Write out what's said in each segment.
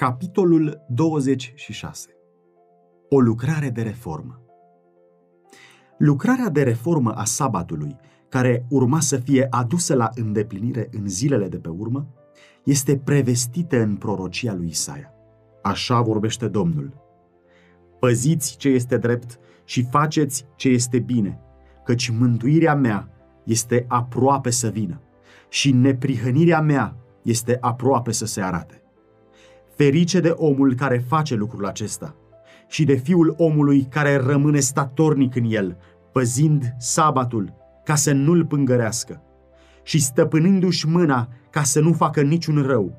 Capitolul 26 O lucrare de reformă Lucrarea de reformă a sabatului, care urma să fie adusă la îndeplinire în zilele de pe urmă, este prevestită în prorocia lui Isaia. Așa vorbește Domnul. Păziți ce este drept și faceți ce este bine, căci mântuirea mea este aproape să vină și neprihănirea mea este aproape să se arate. Ferice de omul care face lucrul acesta și de fiul omului care rămâne statornic în el, păzind sabatul ca să nu-l pângărească și stăpânindu-și mâna ca să nu facă niciun rău.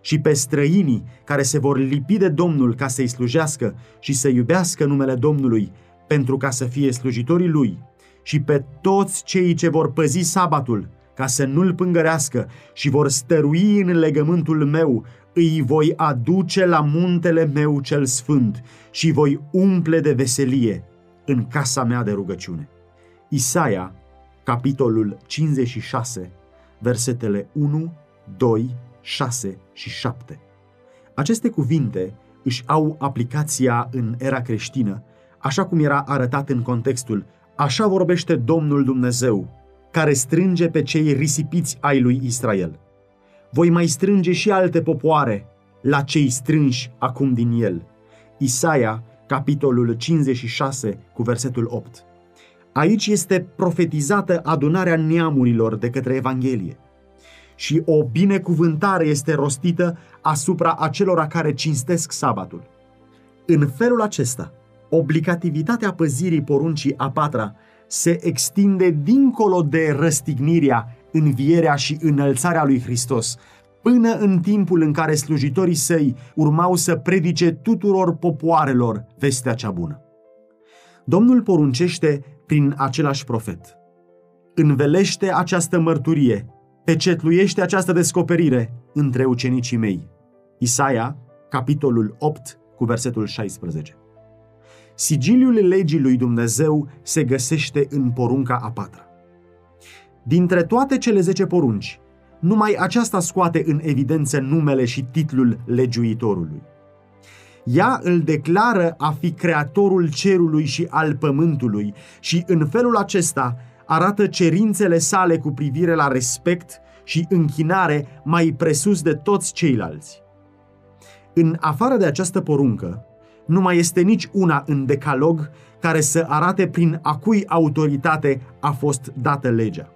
Și pe străinii care se vor lipi de Domnul ca să-i slujească și să iubească numele Domnului pentru ca să fie slujitorii lui, și pe toți cei ce vor păzi sabatul ca să nu-l pângărească și vor stărui în legământul meu, îi voi aduce la muntele meu cel sfânt și voi umple de veselie în casa mea de rugăciune. Isaia, capitolul 56, versetele 1, 2, 6 și 7. Aceste cuvinte își au aplicația în era creștină, așa cum era arătat în contextul Așa vorbește Domnul Dumnezeu, care strânge pe cei risipiți ai lui Israel. Voi mai strânge și alte popoare la cei strânși acum din el. Isaia, capitolul 56, cu versetul 8. Aici este profetizată adunarea neamurilor de către Evanghelie. Și o binecuvântare este rostită asupra acelora care cinstesc sabatul. În felul acesta, obligativitatea păzirii poruncii a patra se extinde dincolo de răstignirea, învierea și înălțarea lui Hristos, până în timpul în care slujitorii săi urmau să predice tuturor popoarelor vestea cea bună. Domnul poruncește prin același profet. Învelește această mărturie, pecetluiește această descoperire între ucenicii mei. Isaia, capitolul 8, cu versetul 16. Sigiliul legii lui Dumnezeu se găsește în porunca a patra. Dintre toate cele zece porunci, numai aceasta scoate în evidență numele și titlul legiuitorului. Ea îl declară a fi creatorul cerului și al pământului și în felul acesta arată cerințele sale cu privire la respect și închinare mai presus de toți ceilalți. În afară de această poruncă, nu mai este nici una în decalog care să arate prin a cui autoritate a fost dată legea.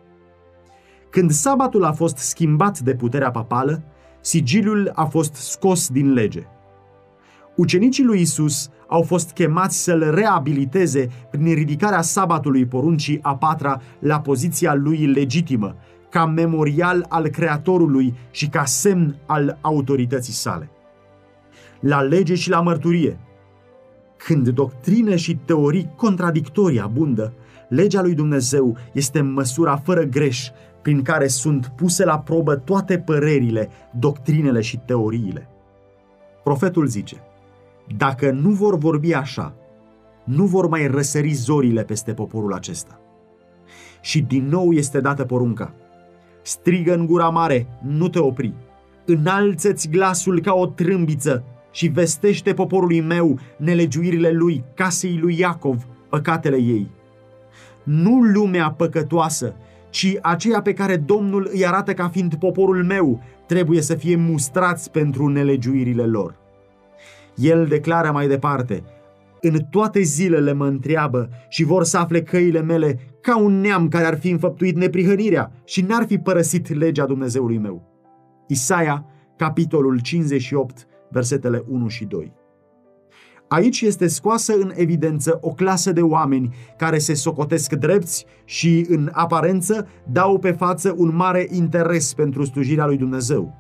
Când sabatul a fost schimbat de puterea papală, sigiliul a fost scos din lege. Ucenicii lui Isus au fost chemați să-l reabiliteze prin ridicarea sabatului poruncii a patra la poziția lui legitimă, ca memorial al Creatorului și ca semn al autorității sale. La lege și la mărturie, când doctrine și teorii contradictorii abundă, legea lui Dumnezeu este măsura fără greș prin care sunt puse la probă toate părerile, doctrinele și teoriile. Profetul zice, dacă nu vor vorbi așa, nu vor mai răsări zorile peste poporul acesta. Și din nou este dată porunca. Strigă în gura mare, nu te opri. Înalță-ți glasul ca o trâmbiță și vestește poporului meu nelegiuirile lui, casei lui Iacov, păcatele ei. Nu lumea păcătoasă, ci aceea pe care Domnul îi arată ca fiind poporul meu, trebuie să fie mustrați pentru nelegiuirile lor. El declară mai departe, în toate zilele mă întreabă și vor să afle căile mele ca un neam care ar fi înfăptuit neprihănirea și n-ar fi părăsit legea Dumnezeului meu. Isaia, capitolul 58, versetele 1 și 2. Aici este scoasă în evidență o clasă de oameni care se socotesc drepți și, în aparență, dau pe față un mare interes pentru slujirea lui Dumnezeu.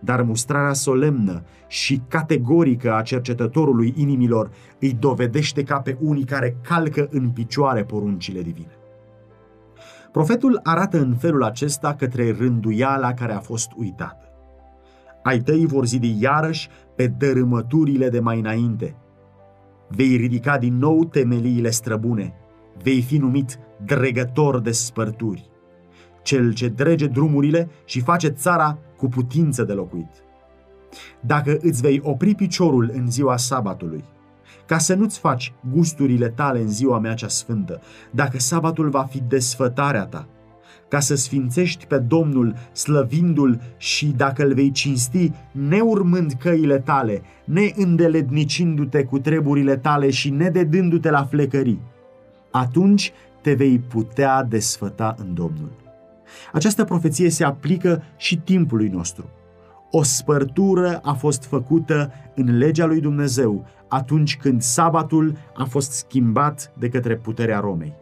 Dar mustrarea solemnă și categorică a cercetătorului inimilor îi dovedește ca pe unii care calcă în picioare poruncile divine. Profetul arată în felul acesta către rânduiala care a fost uitată. Ai tăi vor zidi iarăși pe dărâmăturile de mai înainte. Vei ridica din nou temeliile străbune. Vei fi numit dregător de spărturi. Cel ce drege drumurile și face țara cu putință de locuit. Dacă îți vei opri piciorul în ziua sabatului, ca să nu-ți faci gusturile tale în ziua mea cea sfântă, dacă sabatul va fi desfătarea ta, ca să sfințești pe Domnul, slăvindu-L și dacă îl vei cinsti, neurmând căile tale, neîndelednicindu-te cu treburile tale și nededându-te la flecării, atunci te vei putea desfăta în Domnul. Această profeție se aplică și timpului nostru. O spărtură a fost făcută în legea lui Dumnezeu atunci când sabatul a fost schimbat de către puterea Romei.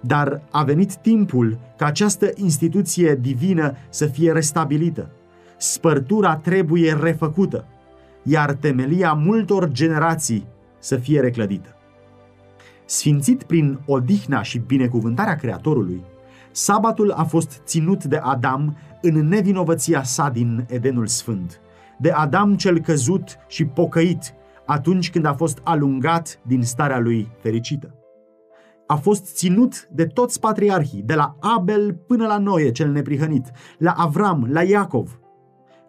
Dar a venit timpul ca această instituție divină să fie restabilită. Spărtura trebuie refăcută, iar temelia multor generații să fie reclădită. Sfințit prin odihna și binecuvântarea Creatorului, sabatul a fost ținut de Adam în nevinovăția sa din Edenul Sfânt, de Adam cel căzut și pocăit atunci când a fost alungat din starea lui fericită a fost ținut de toți patriarhii, de la Abel până la Noe, cel neprihănit, la Avram, la Iacov.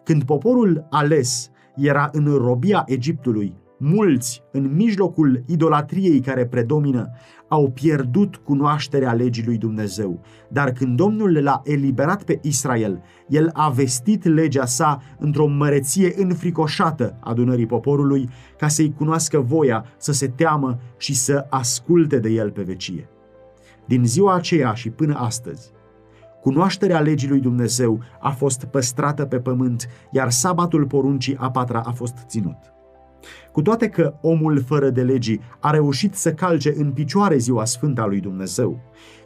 Când poporul ales era în robia Egiptului, mulți, în mijlocul idolatriei care predomină, au pierdut cunoașterea legii lui Dumnezeu. Dar când Domnul l-a eliberat pe Israel, el a vestit legea sa într-o măreție înfricoșată adunării poporului, ca să-i cunoască voia, să se teamă și să asculte de el pe vecie. Din ziua aceea și până astăzi, Cunoașterea legii lui Dumnezeu a fost păstrată pe pământ, iar sabatul poruncii a patra a fost ținut. Cu toate că omul fără de legii a reușit să calce în picioare ziua sfântă a lui Dumnezeu,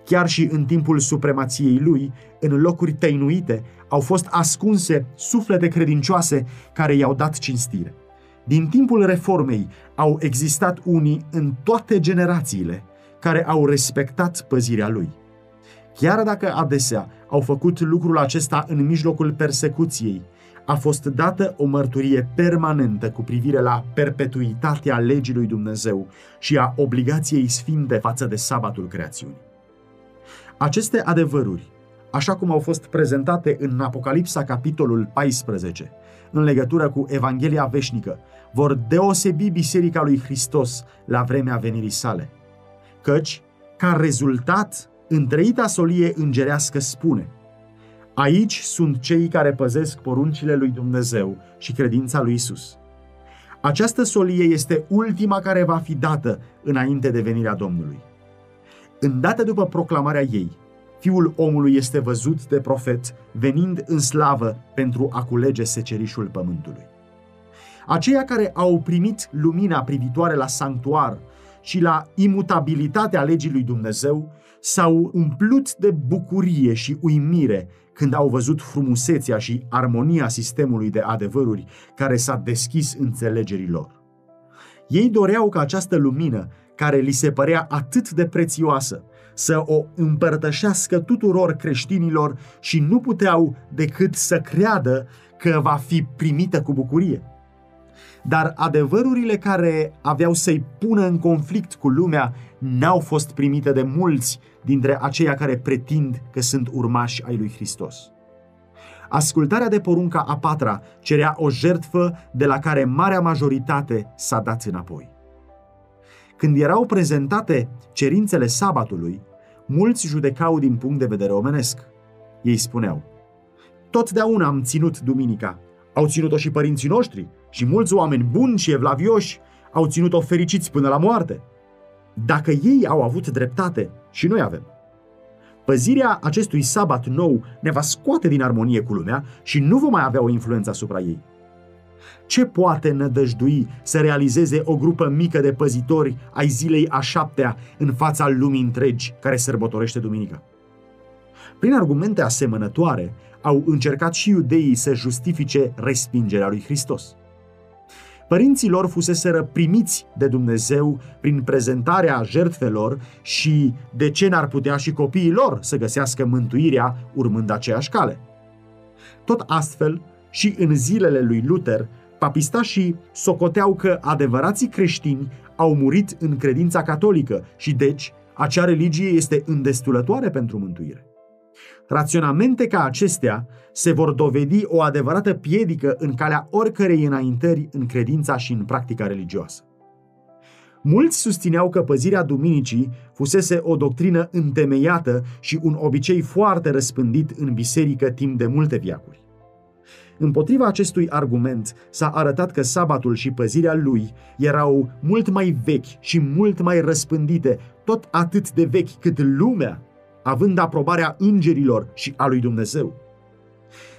chiar și în timpul supremației lui, în locuri tăinuite, au fost ascunse suflete credincioase care i-au dat cinstire. Din timpul reformei au existat unii în toate generațiile care au respectat păzirea lui. Chiar dacă adesea au făcut lucrul acesta în mijlocul persecuției, a fost dată o mărturie permanentă cu privire la perpetuitatea legii lui Dumnezeu și a obligației sfinte față de sabatul creațiunii. Aceste adevăruri, așa cum au fost prezentate în Apocalipsa capitolul 14, în legătură cu Evanghelia veșnică, vor deosebi Biserica lui Hristos la vremea venirii sale. Căci, ca rezultat, întreita solie îngerească spune – Aici sunt cei care păzesc poruncile lui Dumnezeu și credința lui Isus. Această solie este ultima care va fi dată înainte de venirea Domnului. Îndată după proclamarea ei, Fiul omului este văzut de profet venind în slavă pentru a culege secerișul pământului. Aceia care au primit lumina privitoare la sanctuar și la imutabilitatea legii lui Dumnezeu s-au umplut de bucurie și uimire când au văzut frumusețea și armonia sistemului de adevăruri care s-a deschis înțelegerii lor. Ei doreau ca această lumină, care li se părea atât de prețioasă, să o împărtășească tuturor creștinilor și nu puteau decât să creadă că va fi primită cu bucurie. Dar adevărurile care aveau să-i pună în conflict cu lumea n-au fost primite de mulți dintre aceia care pretind că sunt urmași ai lui Hristos. Ascultarea de porunca a patra cerea o jertfă de la care marea majoritate s-a dat înapoi. Când erau prezentate cerințele sabatului, mulți judecau din punct de vedere omenesc. Ei spuneau, Totdeauna am ținut duminica, au ținut-o și părinții noștri și mulți oameni buni și evlavioși au ținut-o fericiți până la moarte. Dacă ei au avut dreptate și noi avem. Păzirea acestui sabat nou ne va scoate din armonie cu lumea și nu vom mai avea o influență asupra ei. Ce poate nădăjdui să realizeze o grupă mică de păzitori ai zilei a șaptea în fața lumii întregi care sărbătorește duminica? Prin argumente asemănătoare, au încercat și iudeii să justifice respingerea lui Hristos. Părinții lor fuseseră primiți de Dumnezeu prin prezentarea jertfelor și de ce n-ar putea și copiii lor să găsească mântuirea urmând aceeași cale. Tot astfel, și în zilele lui Luther, papistașii socoteau că adevărații creștini au murit în credința catolică și deci acea religie este îndestulătoare pentru mântuire. Raționamente ca acestea se vor dovedi o adevărată piedică în calea oricărei înaintări în credința și în practica religioasă. Mulți susțineau că păzirea duminicii fusese o doctrină întemeiată și un obicei foarte răspândit în biserică timp de multe viacuri. Împotriva acestui argument s-a arătat că sabatul și păzirea lui erau mult mai vechi și mult mai răspândite, tot atât de vechi cât lumea, având aprobarea îngerilor și a lui Dumnezeu.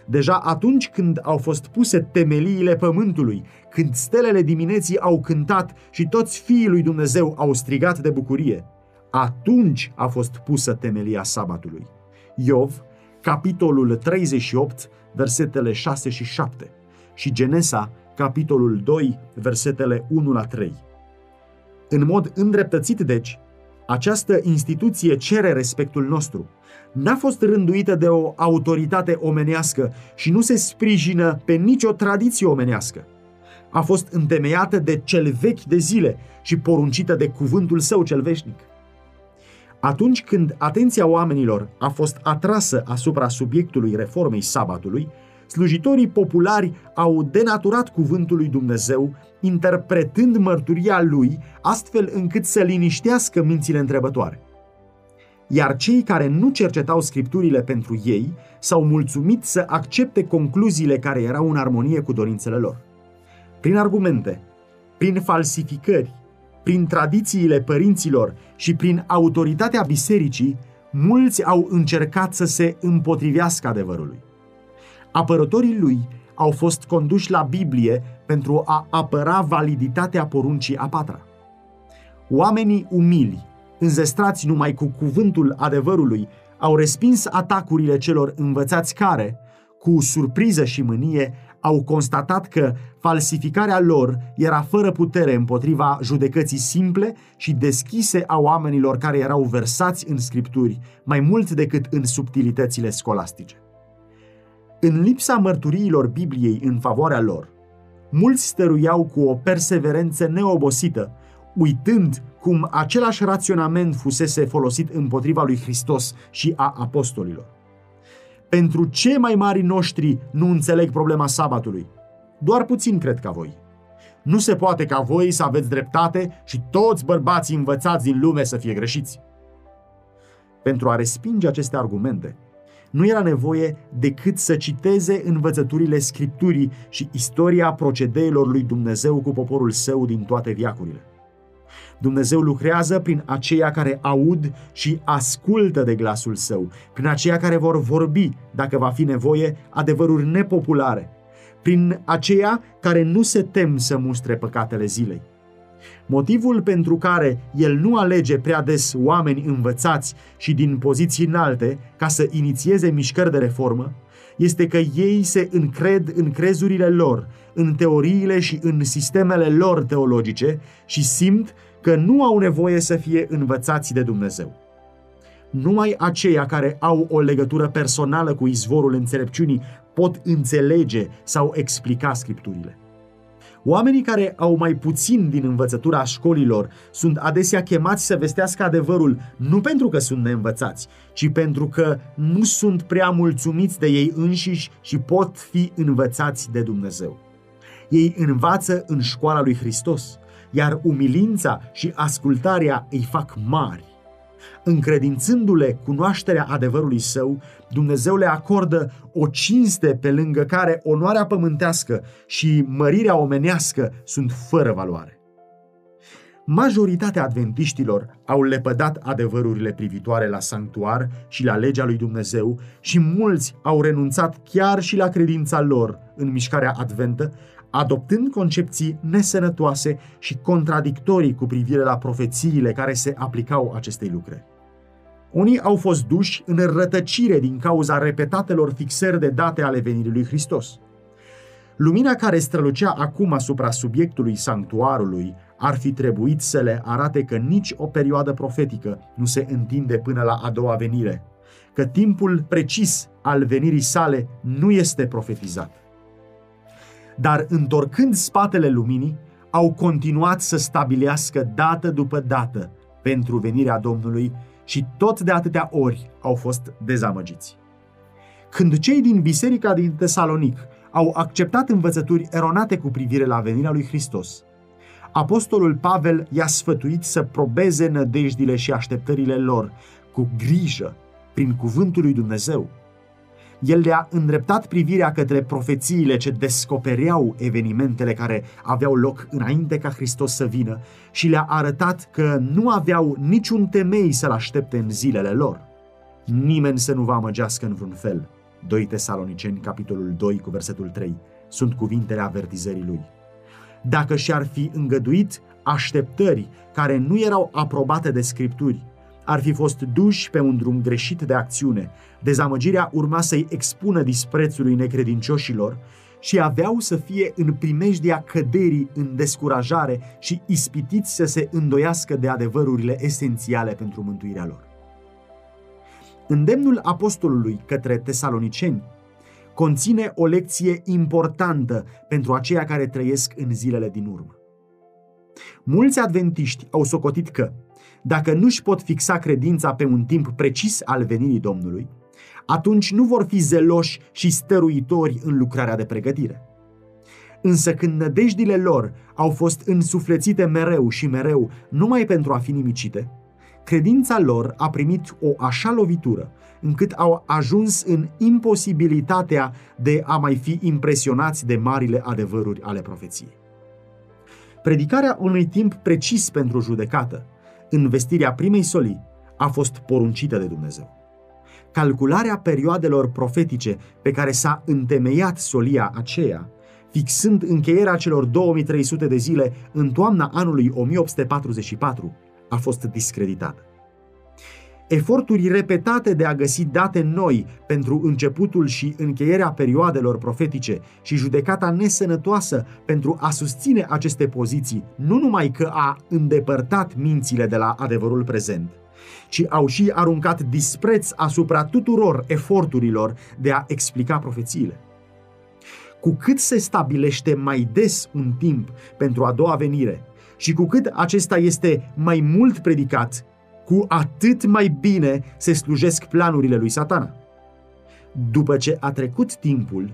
Deja atunci când au fost puse temeliile pământului, când stelele dimineții au cântat și toți fiii lui Dumnezeu au strigat de bucurie, atunci a fost pusă temelia sabatului. Iov, capitolul 38, versetele 6 și 7 și Genesa, capitolul 2, versetele 1 la 3. În mod îndreptățit, deci, această instituție cere respectul nostru. N-a fost rânduită de o autoritate omenească și nu se sprijină pe nicio tradiție omenească. A fost întemeiată de cel vechi de zile și poruncită de cuvântul său cel veșnic. Atunci când atenția oamenilor a fost atrasă asupra subiectului reformei sabatului, slujitorii populari au denaturat cuvântul lui Dumnezeu, interpretând mărturia lui astfel încât să liniștească mințile întrebătoare. Iar cei care nu cercetau scripturile pentru ei s-au mulțumit să accepte concluziile care erau în armonie cu dorințele lor. Prin argumente, prin falsificări, prin tradițiile părinților și prin autoritatea bisericii, mulți au încercat să se împotrivească adevărului. Apărătorii lui au fost conduși la Biblie pentru a apăra validitatea poruncii a patra. Oamenii umili, înzestrați numai cu cuvântul adevărului, au respins atacurile celor învățați care, cu surpriză și mânie, au constatat că falsificarea lor era fără putere împotriva judecății simple și deschise a oamenilor care erau versați în scripturi mai mult decât în subtilitățile scolastice. În lipsa mărturiilor Bibliei în favoarea lor, mulți stăruiau cu o perseverență neobosită, uitând cum același raționament fusese folosit împotriva lui Hristos și a apostolilor. Pentru ce mai mari noștri nu înțeleg problema sabatului? Doar puțin cred ca voi. Nu se poate ca voi să aveți dreptate și toți bărbații învățați din lume să fie greșiți. Pentru a respinge aceste argumente, nu era nevoie decât să citeze învățăturile Scripturii și istoria procedeilor lui Dumnezeu cu poporul său din toate viacurile. Dumnezeu lucrează prin aceia care aud și ascultă de glasul său, prin aceia care vor vorbi, dacă va fi nevoie, adevăruri nepopulare, prin aceia care nu se tem să mustre păcatele zilei. Motivul pentru care el nu alege prea des oameni învățați și din poziții înalte ca să inițieze mișcări de reformă este că ei se încred în crezurile lor, în teoriile și în sistemele lor teologice și simt că nu au nevoie să fie învățați de Dumnezeu. Numai aceia care au o legătură personală cu izvorul înțelepciunii pot înțelege sau explica scripturile. Oamenii care au mai puțin din învățătura școlilor sunt adesea chemați să vestească adevărul nu pentru că sunt neînvățați, ci pentru că nu sunt prea mulțumiți de ei înșiși și pot fi învățați de Dumnezeu. Ei învață în școala lui Hristos, iar umilința și ascultarea îi fac mari. Încredințându-le cunoașterea adevărului său, Dumnezeu le acordă o cinste pe lângă care onoarea pământească și mărirea omenească sunt fără valoare. Majoritatea adventiștilor au lepădat adevărurile privitoare la sanctuar și la legea lui Dumnezeu și mulți au renunțat chiar și la credința lor în mișcarea adventă, adoptând concepții nesănătoase și contradictorii cu privire la profețiile care se aplicau acestei lucrări. Unii au fost duși în rătăcire din cauza repetatelor fixări de date ale venirii lui Hristos. Lumina care strălucea acum asupra subiectului sanctuarului ar fi trebuit să le arate că nici o perioadă profetică nu se întinde până la a doua venire, că timpul precis al venirii sale nu este profetizat dar întorcând spatele luminii, au continuat să stabilească dată după dată pentru venirea Domnului și tot de atâtea ori au fost dezamăgiți. Când cei din biserica din Tesalonic au acceptat învățături eronate cu privire la venirea lui Hristos, Apostolul Pavel i-a sfătuit să probeze nădejdile și așteptările lor cu grijă prin cuvântul lui Dumnezeu. El le-a îndreptat privirea către profețiile ce descopereau evenimentele care aveau loc înainte ca Hristos să vină și le-a arătat că nu aveau niciun temei să-L aștepte în zilele lor. Nimeni să nu vă amăgească în vreun fel. 2 Tesaloniceni, capitolul 2, cu versetul 3, sunt cuvintele avertizării lui. Dacă și-ar fi îngăduit așteptări care nu erau aprobate de scripturi, ar fi fost duși pe un drum greșit de acțiune. Dezamăgirea urma să-i expună disprețului necredincioșilor și aveau să fie în primejdia căderii în descurajare și ispitiți să se îndoiască de adevărurile esențiale pentru mântuirea lor. Îndemnul apostolului către tesaloniceni conține o lecție importantă pentru aceia care trăiesc în zilele din urmă. Mulți adventiști au socotit că, dacă nu-și pot fixa credința pe un timp precis al venirii Domnului, atunci nu vor fi zeloși și stăruitori în lucrarea de pregătire. Însă când nădejdile lor au fost însuflețite mereu și mereu numai pentru a fi nimicite, credința lor a primit o așa lovitură încât au ajuns în imposibilitatea de a mai fi impresionați de marile adevăruri ale profeției. Predicarea unui timp precis pentru judecată, în vestirea primei soli, a fost poruncită de Dumnezeu. Calcularea perioadelor profetice pe care s-a întemeiat solia aceea, fixând încheierea celor 2300 de zile în toamna anului 1844, a fost discreditată. Eforturi repetate de a găsi date noi pentru începutul și încheierea perioadelor profetice și judecata nesănătoasă pentru a susține aceste poziții, nu numai că a îndepărtat mințile de la adevărul prezent, ci au și aruncat dispreț asupra tuturor eforturilor de a explica profețiile. Cu cât se stabilește mai des un timp pentru a doua venire și cu cât acesta este mai mult predicat, cu atât mai bine se slujesc planurile lui satana. După ce a trecut timpul,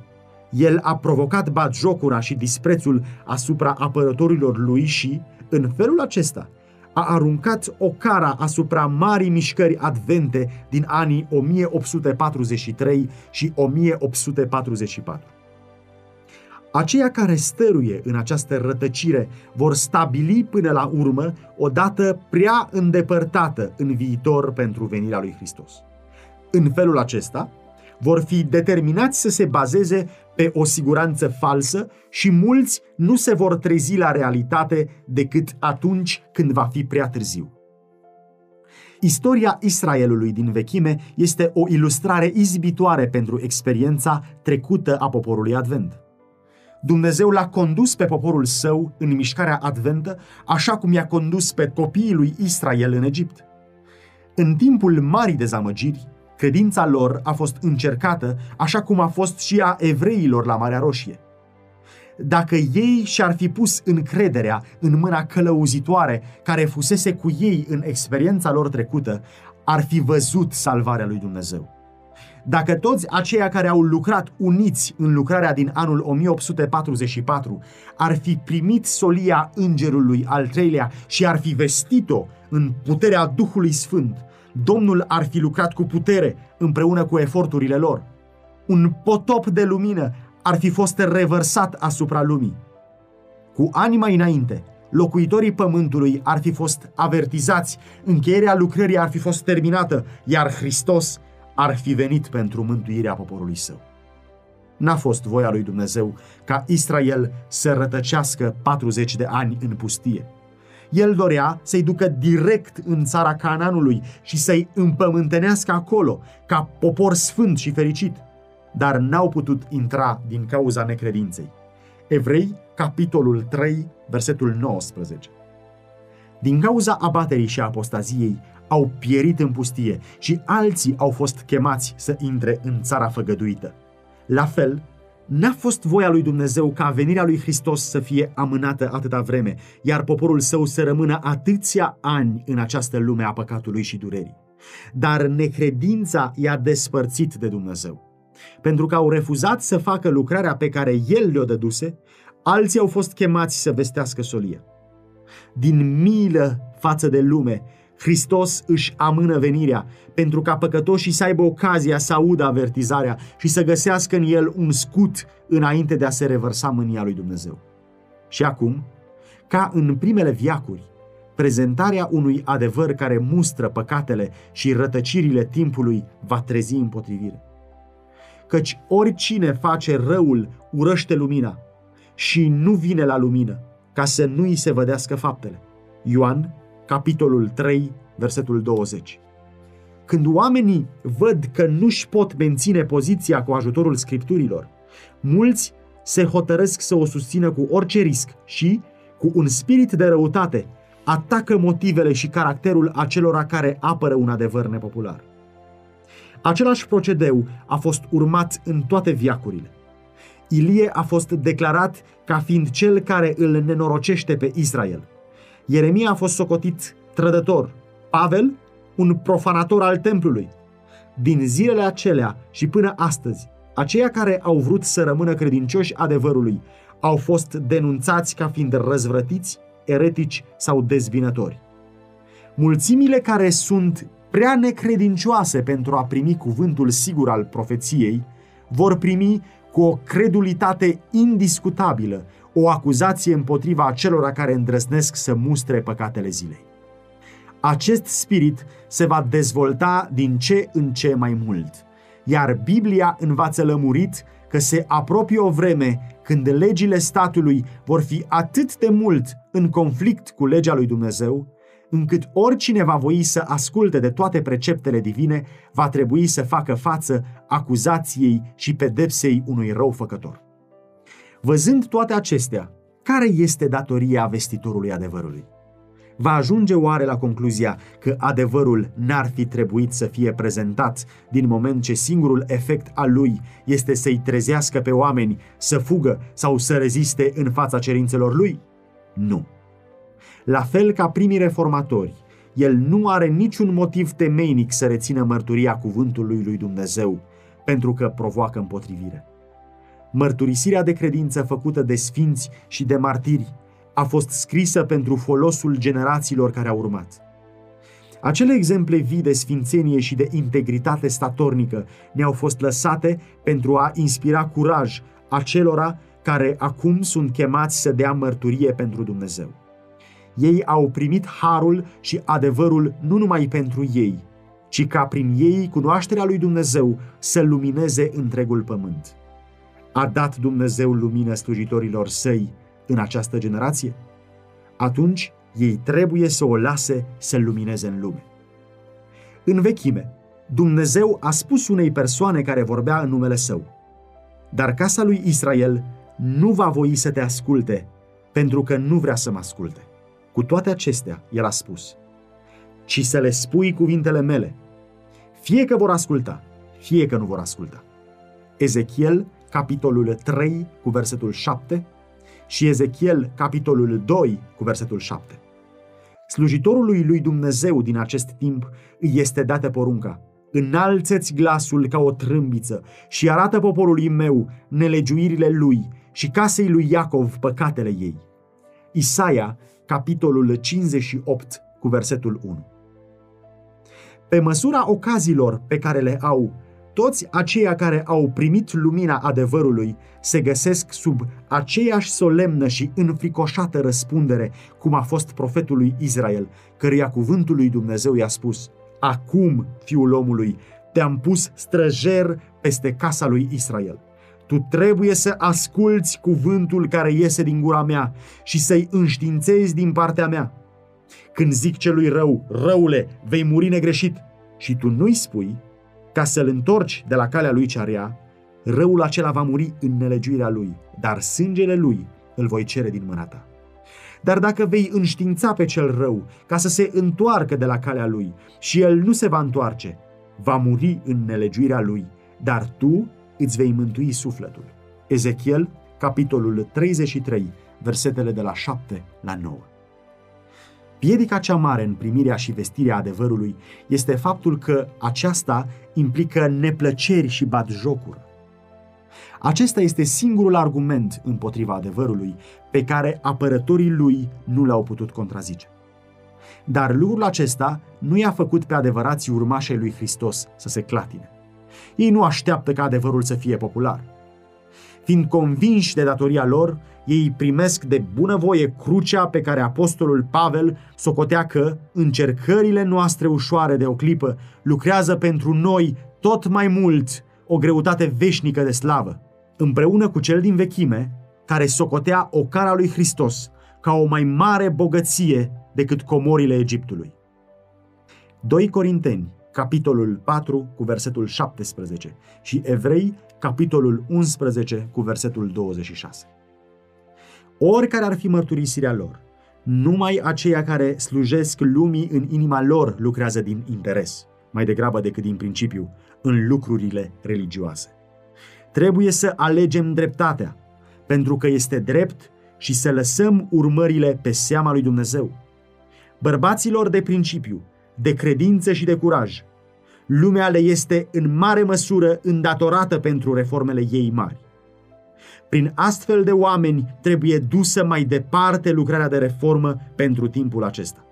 el a provocat batjocura și disprețul asupra apărătorilor lui și, în felul acesta, a aruncat o cara asupra marii mișcări advente din anii 1843 și 1844. Aceia care stăruie în această rătăcire vor stabili până la urmă o dată prea îndepărtată în viitor pentru venirea lui Hristos. În felul acesta, vor fi determinați să se bazeze pe o siguranță falsă și mulți nu se vor trezi la realitate decât atunci când va fi prea târziu. Istoria Israelului din vechime este o ilustrare izbitoare pentru experiența trecută a poporului Advent. Dumnezeu l-a condus pe poporul său în mișcarea adventă, așa cum i-a condus pe copiii lui Israel în Egipt. În timpul marii dezamăgiri, credința lor a fost încercată, așa cum a fost și a evreilor la Marea Roșie. Dacă ei și-ar fi pus încrederea în mâna călăuzitoare care fusese cu ei în experiența lor trecută, ar fi văzut salvarea lui Dumnezeu. Dacă toți aceia care au lucrat uniți în lucrarea din anul 1844 ar fi primit solia îngerului al treilea și ar fi vestit-o în puterea Duhului Sfânt, Domnul ar fi lucrat cu putere împreună cu eforturile lor. Un potop de lumină ar fi fost revărsat asupra lumii. Cu ani mai înainte, locuitorii pământului ar fi fost avertizați, încheierea lucrării ar fi fost terminată, iar Hristos ar fi venit pentru mântuirea poporului său. N-a fost voia lui Dumnezeu ca Israel să rătăcească 40 de ani în pustie. El dorea să-i ducă direct în țara Cananului și să-i împământenească acolo, ca popor sfânt și fericit, dar n-au putut intra din cauza necredinței. Evrei, capitolul 3, versetul 19. Din cauza abaterii și apostaziei, au pierit în pustie și alții au fost chemați să intre în țara făgăduită. La fel, n-a fost voia lui Dumnezeu ca venirea lui Hristos să fie amânată atâta vreme, iar poporul său să rămână atâția ani în această lume a păcatului și durerii. Dar necredința i-a despărțit de Dumnezeu. Pentru că au refuzat să facă lucrarea pe care el le-o dăduse, alții au fost chemați să vestească solia. Din milă față de lume, Hristos își amână venirea pentru ca păcătoșii să aibă ocazia să audă avertizarea și să găsească în el un scut înainte de a se revărsa mânia lui Dumnezeu. Și acum, ca în primele viacuri, prezentarea unui adevăr care mustră păcatele și rătăcirile timpului va trezi împotrivire. Căci oricine face răul urăște lumina și nu vine la lumină, ca să nu îi se vădească faptele. Ioan, capitolul 3, versetul 20. Când oamenii văd că nu-și pot menține poziția cu ajutorul scripturilor, mulți se hotărăsc să o susțină cu orice risc și, cu un spirit de răutate, atacă motivele și caracterul acelora care apără un adevăr nepopular. Același procedeu a fost urmat în toate viacurile. Ilie a fost declarat ca fiind cel care îl nenorocește pe Israel. Ieremia a fost socotit trădător, Pavel un profanator al templului. Din zilele acelea și până astăzi, aceia care au vrut să rămână credincioși adevărului au fost denunțați ca fiind răzvrătiți, eretici sau dezbinători. Mulțimile care sunt prea necredincioase pentru a primi cuvântul sigur al profeției, vor primi cu o credulitate indiscutabilă o acuzație împotriva acelora care îndrăznesc să mustre păcatele zilei. Acest spirit se va dezvolta din ce în ce mai mult, iar Biblia învață lămurit că se apropie o vreme când legile statului vor fi atât de mult în conflict cu legea lui Dumnezeu, încât oricine va voi să asculte de toate preceptele divine va trebui să facă față acuzației și pedepsei unui răufăcător. Văzând toate acestea, care este datoria vestitorului adevărului? Va ajunge oare la concluzia că adevărul n-ar fi trebuit să fie prezentat din moment ce singurul efect al lui este să-i trezească pe oameni să fugă sau să reziste în fața cerințelor lui? Nu. La fel ca primii reformatori, el nu are niciun motiv temeinic să rețină mărturia cuvântului lui Dumnezeu, pentru că provoacă împotrivire. Mărturisirea de credință făcută de sfinți și de martiri a fost scrisă pentru folosul generațiilor care au urmat. Acele exemple vii de sfințenie și de integritate statornică ne-au fost lăsate pentru a inspira curaj acelora care acum sunt chemați să dea mărturie pentru Dumnezeu. Ei au primit harul și adevărul nu numai pentru ei, ci ca prin ei cunoașterea lui Dumnezeu să lumineze întregul pământ. A dat Dumnezeu lumină slujitorilor săi în această generație? Atunci ei trebuie să o lase să lumineze în lume. În vechime, Dumnezeu a spus unei persoane care vorbea în numele său, dar casa lui Israel nu va voi să te asculte, pentru că nu vrea să mă asculte. Cu toate acestea, el a spus, ci să le spui cuvintele mele, fie că vor asculta, fie că nu vor asculta. Ezechiel, capitolul 3, cu versetul 7, și Ezechiel, capitolul 2, cu versetul 7. Slujitorului lui Dumnezeu din acest timp îi este dată porunca. Înalțeți glasul ca o trâmbiță și arată poporului meu nelegiuirile lui și casei lui Iacov păcatele ei. Isaia, capitolul 58, cu versetul 1. Pe măsura ocazilor pe care le au, toți aceia care au primit lumina adevărului se găsesc sub aceeași solemnă și înfricoșată răspundere cum a fost profetul lui Israel, căruia cuvântul lui Dumnezeu i-a spus Acum, fiul omului, te-am pus străjer peste casa lui Israel. Tu trebuie să asculți cuvântul care iese din gura mea și să-i înștiințezi din partea mea. Când zic celui rău, răule, vei muri negreșit, și tu nu-i spui, ca să-l întorci de la calea lui cea rea, răul acela va muri în nelegiuirea lui, dar sângele lui îl voi cere din mâna ta. Dar dacă vei înștiința pe cel rău ca să se întoarcă de la calea lui și el nu se va întoarce, va muri în nelegiuirea lui, dar tu îți vei mântui sufletul. Ezechiel, capitolul 33, versetele de la 7 la 9. Piedica cea mare în primirea și vestirea adevărului este faptul că aceasta implică neplăceri și batjocură. Acesta este singurul argument împotriva adevărului pe care apărătorii lui nu l-au putut contrazice. Dar lucrul acesta nu i-a făcut pe adevărații urmașii lui Hristos să se clatine. Ei nu așteaptă ca adevărul să fie popular. Fiind convinși de datoria lor, ei primesc de bunăvoie crucea pe care apostolul Pavel socotea că încercările noastre ușoare de o clipă lucrează pentru noi tot mai mult o greutate veșnică de slavă, împreună cu cel din vechime, care socotea o cara lui Hristos ca o mai mare bogăție decât comorile Egiptului. 2 Corinteni, capitolul 4 cu versetul 17 și Evrei, capitolul 11 cu versetul 26. Oricare ar fi mărturisirea lor, numai aceia care slujesc lumii în inima lor lucrează din interes, mai degrabă decât din principiu, în lucrurile religioase. Trebuie să alegem dreptatea, pentru că este drept și să lăsăm urmările pe seama lui Dumnezeu. Bărbaților de principiu, de credință și de curaj, lumea le este în mare măsură îndatorată pentru reformele ei mari. Prin astfel de oameni trebuie dusă mai departe lucrarea de reformă pentru timpul acesta.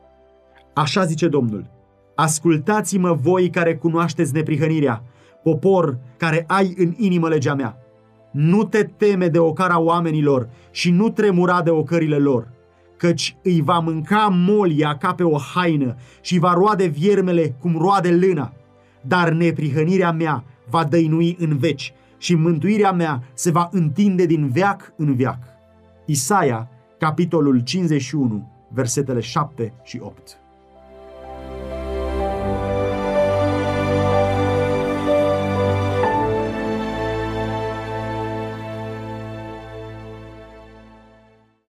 Așa zice Domnul, ascultați-mă voi care cunoașteți neprihănirea, popor care ai în inimă legea mea. Nu te teme de ocara oamenilor și nu tremura de ocările lor, căci îi va mânca molia ca pe o haină și va roade viermele cum roade lâna. Dar neprihănirea mea va dăinui în veci și mântuirea mea se va întinde din veac în veac. Isaia, capitolul 51, versetele 7 și 8.